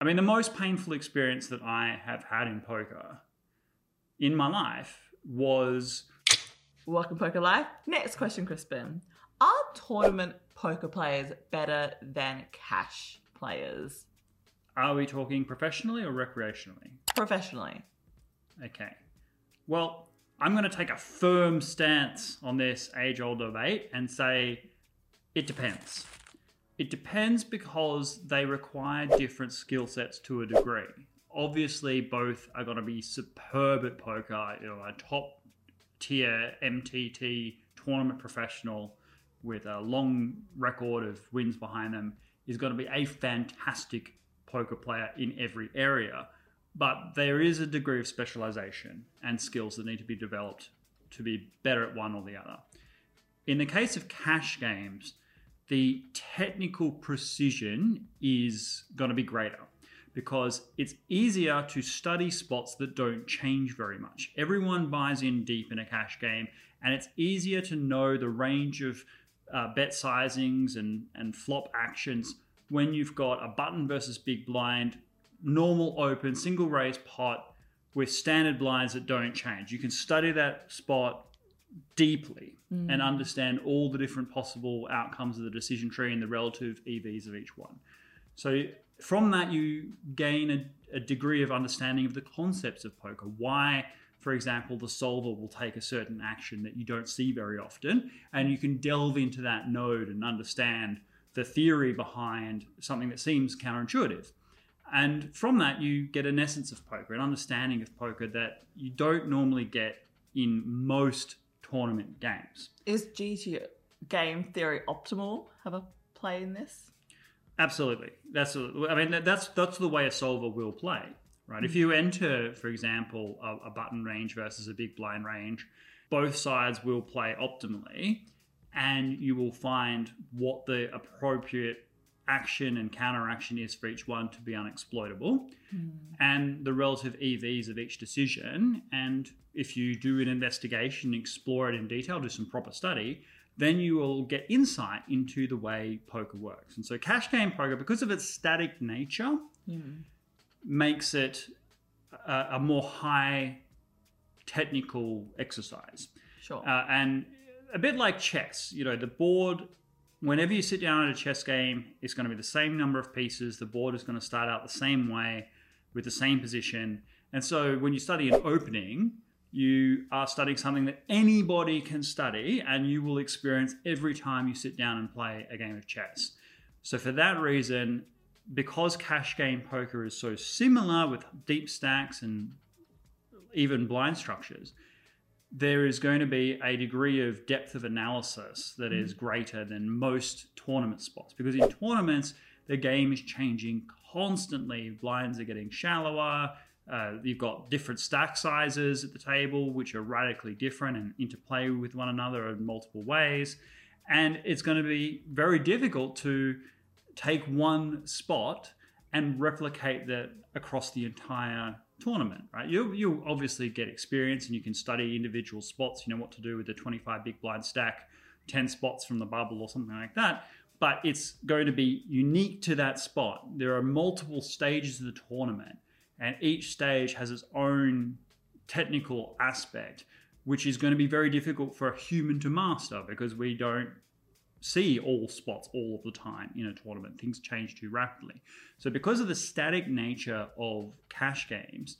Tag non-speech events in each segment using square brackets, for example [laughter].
I mean, the most painful experience that I have had in poker in my life was Welcome Poker Life. Next question, Crispin. Are tournament poker players better than cash players are we talking professionally or recreationally? professionally? Okay. Well, I'm going to take a firm stance on this age old debate and say it depends. It depends because they require different skill sets to a degree. Obviously, both are going to be superb at poker, you know, a top tier MTT tournament professional with a long record of wins behind them is going to be a fantastic poker player in every area. But there is a degree of specialization and skills that need to be developed to be better at one or the other. In the case of cash games, the technical precision is going to be greater because it's easier to study spots that don't change very much. Everyone buys in deep in a cash game, and it's easier to know the range of uh, bet sizings and, and flop actions when you've got a button versus big blind, normal open, single raise pot with standard blinds that don't change. You can study that spot deeply Mm. and understand all the different possible outcomes of the decision tree and the relative EVs of each one. So from that, you gain a, a degree of understanding of the concepts of poker. Why, for example, the solver will take a certain action that you don't see very often, and you can delve into that node and understand the theory behind something that seems counterintuitive. And from that, you get an essence of poker, an understanding of poker that you don't normally get in most tournament games. Is GTO game theory optimal have a play in this? Absolutely. That's I mean that's that's the way a solver will play, right? If you mm-hmm. enter, for example, a, a button range versus a big blind range, both sides will play optimally, and you will find what the appropriate action and counteraction is for each one to be unexploitable, and the relative EVs of each decision. And if you do an investigation, explore it in detail, do some proper study, then you will get insight into the way poker works. And so, cash game poker, because of its static nature, makes it a, a more high technical exercise. Sure. Uh, and a bit like chess, you know, the board, whenever you sit down at a chess game, it's going to be the same number of pieces. The board is going to start out the same way with the same position. And so when you study an opening, you are studying something that anybody can study and you will experience every time you sit down and play a game of chess. So for that reason, because cash game poker is so similar with deep stacks and even blind structures, there is going to be a degree of depth of analysis that is greater than most tournament spots because in tournaments the game is changing constantly. Blinds are getting shallower uh, you've got different stack sizes at the table which are radically different and interplay with one another in multiple ways. And it's going to be very difficult to take one spot and replicate that across the entire tournament, right? You you obviously get experience and you can study individual spots. You know what to do with the 25 big blind stack, 10 spots from the bubble or something like that. But it's going to be unique to that spot. There are multiple stages of the tournament, and each stage has its own technical aspect, which is going to be very difficult for a human to master because we don't see all spots all of the time in a tournament. Things change too rapidly. So, because of the static nature of cash games,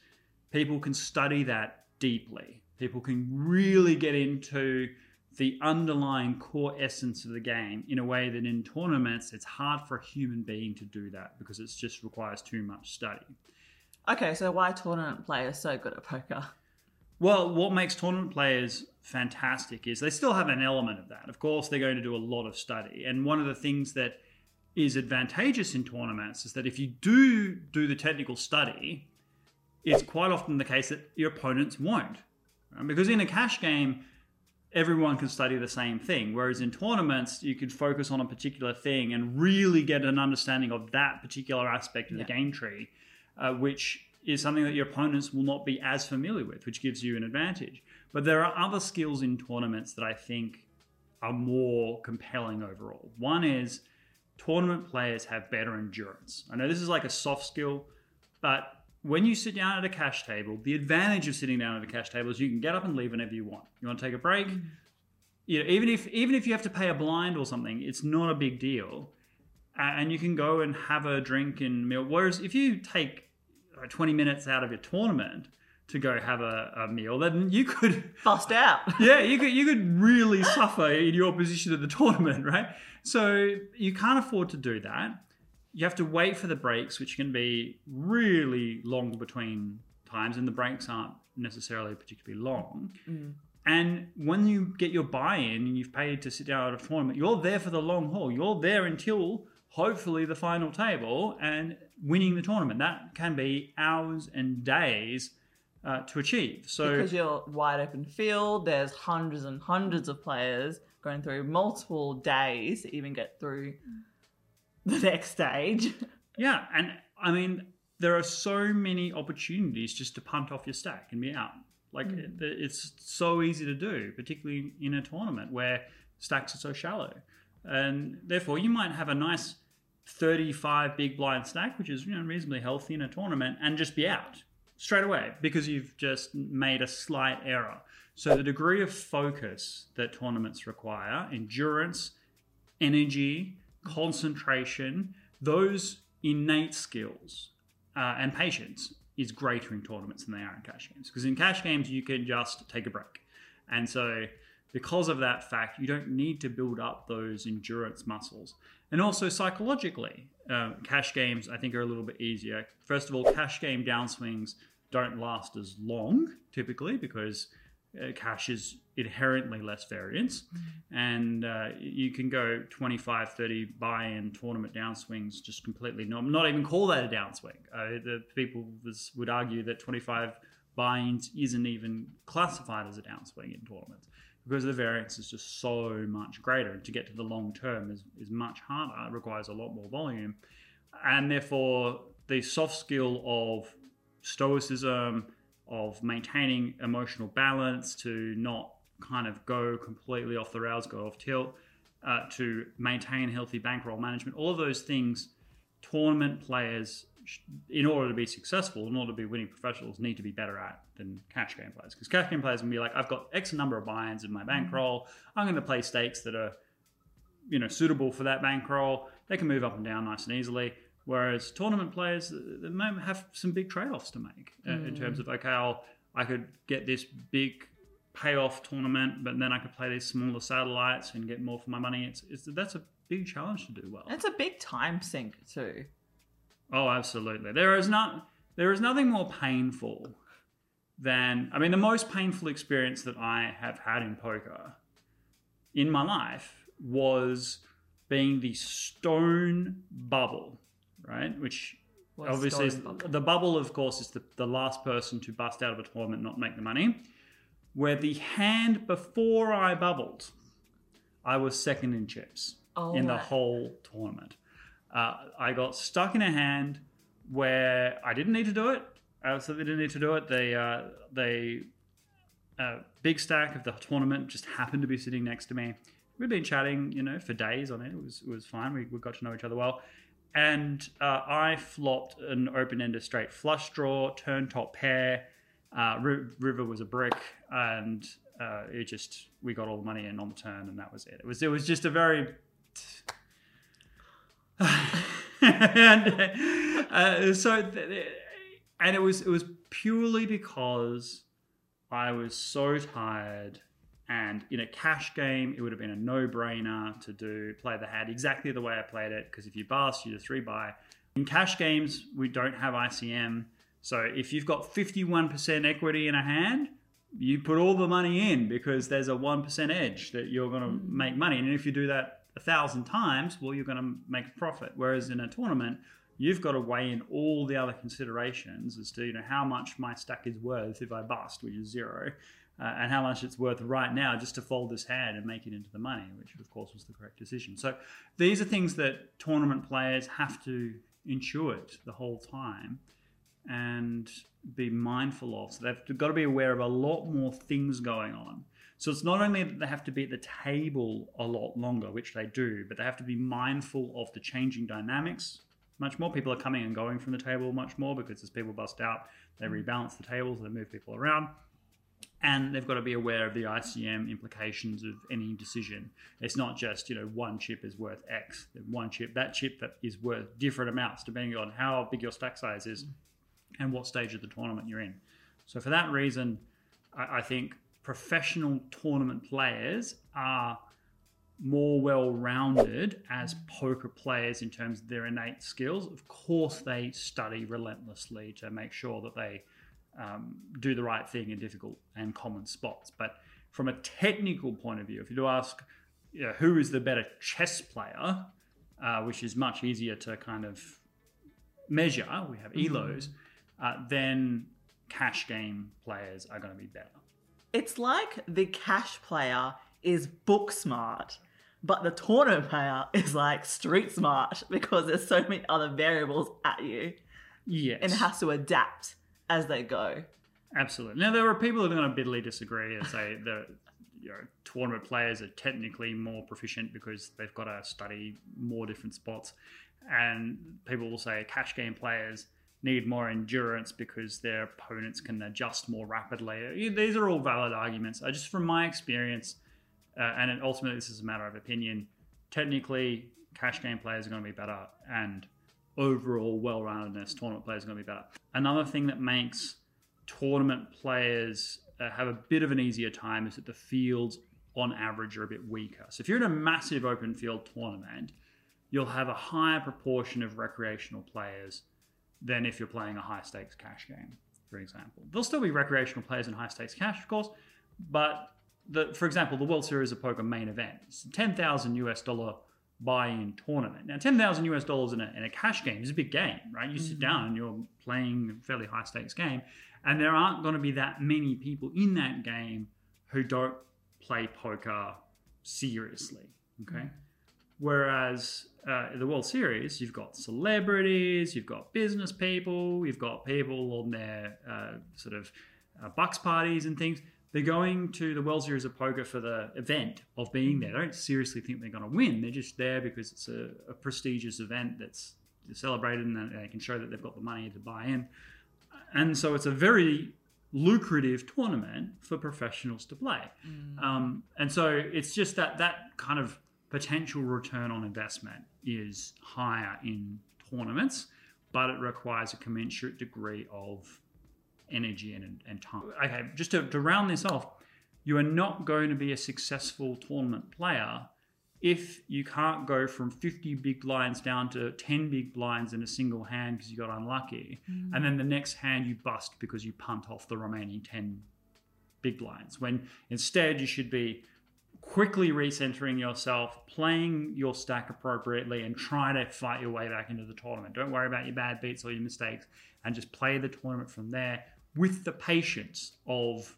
people can study that deeply. People can really get into the underlying core essence of the game in a way that in tournaments it's hard for a human being to do that because it just requires too much study. Okay, so why tournament players so good at poker? Well, what makes tournament players fantastic is they still have an element of that. Of course, they're going to do a lot of study. And one of the things that is advantageous in tournaments is that if you do do the technical study, it's quite often the case that your opponents won't. right? Because in a cash game, everyone can study the same thing. Whereas in tournaments, you could focus on a particular thing and really get an understanding of that particular aspect of the game tree, uh, which is something that your opponents will not be as familiar with, which gives you an advantage. But there are other skills in tournaments that I think are more compelling overall. One is tournament players have better endurance. I know this is like a soft skill, but when you sit down at a cash table, the advantage of sitting down at a cash table is you can get up and leave whenever you want. You want to take a break, mm-hmm. you know, even if even if you have to pay a blind or something, it's not a big deal, and you can go and have a drink and meal. Whereas if you take uh, twenty minutes out of your tournament to go have a, a meal, then you could [laughs] Bust out. [laughs] yeah, you could you could really suffer in your position at the tournament, right? So you can't afford to do that. You have to wait for the breaks, which can be really long between times, and the breaks aren't necessarily particularly long. And when you get your buy-in and you've paid to sit down at a tournament, you're there for the long haul. You're there until hopefully the final table and winning the tournament. That can be hours and days uh, to achieve. So because you're wide open field, there's hundreds and hundreds of players going through multiple days to even get through the next stage. [laughs] Yeah, and I mean, there are so many opportunities just to punt off your stack and be out. Like it- it's so easy to do, particularly in a tournament where stacks are so shallow, and therefore you might have a nice thirty-five big blind stack, which is you know reasonably healthy in a tournament, and just be out straight away because you've just made a slight error. So the degree of focus that tournaments require, endurance, energy, concentration, those innate skills uh, and patience is greater in tournaments than they are in cash games. Because in cash games, you can just take a break. And so, because of that fact, you don't need to build up those endurance muscles. And also, psychologically, uh, cash games, I think, are a little bit easier. First of all, cash game downswings don't last as long typically because uh, cash is inherently less variance. And uh, you can go 25 30 buy-in tournament downswings just completely not, not even call that a downswing. Uh, the people was, would argue that 25 buy-ins isn't even classified as a downswing in tournaments because the variance is just so much greater to get to the long term is, is much harder it requires a lot more volume and therefore the soft skill of stoicism of maintaining emotional balance to not kind of go completely off the rails, go off tilt, uh, to maintain healthy bankroll management. All of those things, tournament players, in order to be successful, in order to be winning professionals, need to be better at than cash game players. Because cash game players can be like, I've got X number of buy-ins in my mm-hmm. bankroll. I'm going to play stakes that are, you know, suitable for that bankroll. They can move up and down nice and easily. Whereas tournament players, uh, they may have some big trade-offs to make uh, in mm-hmm. terms of okay, I'll I could get this big payoff tournament, but then I could play these smaller satellites and get more for my money. It's, it's that's a big challenge to do well. It's a big time sink too. Oh, absolutely. There is not there is nothing more painful than I mean the most painful experience that I have had in poker in my life was being the stone bubble, right? Which What's obviously is, bubble? the bubble of course is the, the last person to bust out of a tournament and not make the money. Where the hand before I bubbled, I was second in chips Oh, in the whole tournament. Uh, I got stuck in a hand where I didn't need to do it. I absolutely didn't need to do it. They, uh, they, uh, big stack of the tournament just happened to be sitting next to me. We'd been chatting, you know, for days on it. It was, it was fine. We, we got to know each other well. And uh, I flopped an open-ended straight flush draw, turn top pair. Uh, Ri- River was a brick, and uh, it just we got all the money in on the turn, and that was it. It was it was just a very [laughs] and uh, so th- and it was it was purely because I was so tired and in a cash game it would have been a no-brainer to do play the hand exactly the way I played it. Because if you bust you do three buy in cash games we don't have ICM so if you've got 51% equity in a hand you put all the money in because there's a 1% edge that you're going to make money. And if you do that a thousand times well you're going to make a profit whereas in a tournament you've got to weigh in all the other considerations as to you know how much my stack is worth if I bust, which is zero, uh, and how much it's worth right now just to fold this hand and make it into the money, which of course was the correct decision. So these are things that tournament players have to intuit the whole time and be mindful of. So they've got to be aware of a lot more things going on. So it's not only that they have to be at the table a lot longer, which they do, but they have to be mindful of the changing dynamics much more. People are coming and going from the table much more because as people bust out, they mm. rebalance the tables, they move people around. And they've got to be aware of the ICM implications of any decision. It's not just, you know, one chip is worth X. One chip, that chip that is worth different amounts depending on how big your stack size is mm. and what stage of the tournament you're in. So for that reason, I, I think professional tournament players are more well rounded as poker players in terms of their innate skills. Of course, they study relentlessly to make sure that they um, do the right thing in difficult and common spots. But from a technical point of view, if you do ask you know, who is the better chess player, uh, which is much easier to kind of measure, we have ELOs, uh, then cash game players are going to be better. It's like the cash player is book smart, but the tournament player is like street smart because there's so many other variables at you Yes. and has to adapt as they go. Absolutely. Now there are people that are going to bitterly disagree and say [laughs] that you know tournament players are technically more proficient because they've got to study more different spots, and people will say cash game players need more endurance because their opponents can adjust more rapidly. These are all valid arguments. I just from my experience, uh, and ultimately this is a matter of opinion. Technically, cash game players are going to be better, and overall well-roundedness, tournament players are going to be better. Another thing that makes tournament players uh, have a bit of an easier time is that the fields on average are a bit weaker. So if you're in a massive open field tournament, you'll have a higher proportion of recreational players than if you're playing a high stakes cash game, for example. There'll still be recreational players in high stakes cash, of course, but the, for example, the World Series of Poker main event, it's a 10,000 US dollar buy-in tournament. Now, 10,000 US dollars in a, in a cash game is a big game, right? You sit mm-hmm. down and you're playing a fairly high stakes game, and there aren't going to be that many people in that game who don't play poker seriously, okay? Mm-hmm. Whereas uh, the World Series, you've got celebrities, you've got business people, you've got people on their uh, sort of uh, bucks parties and things. They're going to the World Series of Poker for the event of being there. They don't seriously think they're going to win. They're just there because it's a, a prestigious event that's celebrated and they can show that they've got the money to buy in. And so it's a very lucrative tournament for professionals to play. Um, and so it's just that that kind of potential return on investment is higher in tournaments, but it requires a commensurate degree of energy and, and time. Okay, just to, to round this off, you are not going to be a successful tournament player if you can't go from 50 big blinds down to 10 big blinds in a single hand because you got unlucky, mm. and then the next hand you bust because you punt off the remaining 10 big blinds. When instead you should be quickly recentering yourself, playing your stack appropriately, and trying to fight your way back into the tournament. Don't worry about your bad beats or your mistakes, and just play the tournament from there with the patience of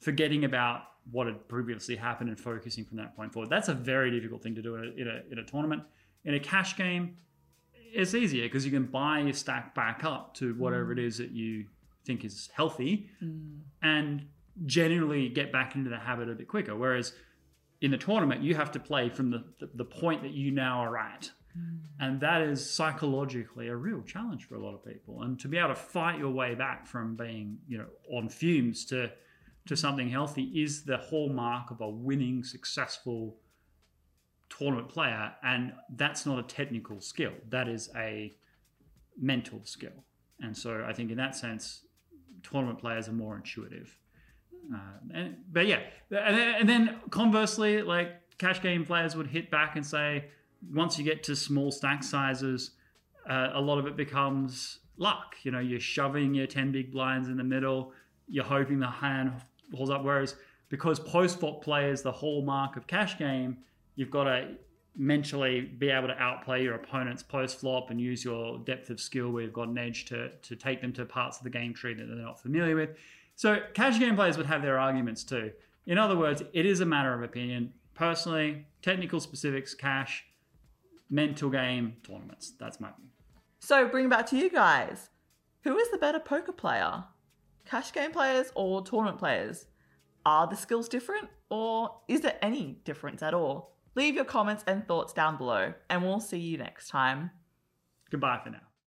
forgetting about what had previously happened and focusing from that point forward. That's a very difficult thing to do in a, in a, in a tournament. In a cash game, it's easier because you can buy your stack back up to whatever it mm. is that you think is healthy mm. and generally get back into the habit a bit quicker. Whereas in the tournament, you have to play from the, the, the point that you now are at. Mm. And that is psychologically a real challenge for a lot of people. And to be able to fight your way back from being, you know, on fumes to to something healthy is the hallmark of a winning, successful tournament player. And that's not a technical skill. That is a mental skill. And so I think in that sense, tournament players are more intuitive. Uh, and, but yeah, and then, and then conversely, like cash game players would hit back and say, once you get to small stack sizes, uh, a lot of it becomes luck. You know, you're shoving your 10 big blinds in the middle, you're hoping the hand holds up. Whereas because post flop play is the hallmark of cash game, you've got to mentally be able to outplay your opponents post flop and use your depth of skill where you've got an edge to, to take them to parts of the game tree that they're not familiar with. So cash game players would have their arguments too. In other words, it is a matter of opinion. Personally, technical specifics, cash, mental game, tournaments. That's my view. So bring it back to you guys. Who is the better poker player? Cash game players or tournament players? Are the skills different or is there any difference at all? Leave your comments and thoughts down below, and we'll see you next time. Goodbye for now.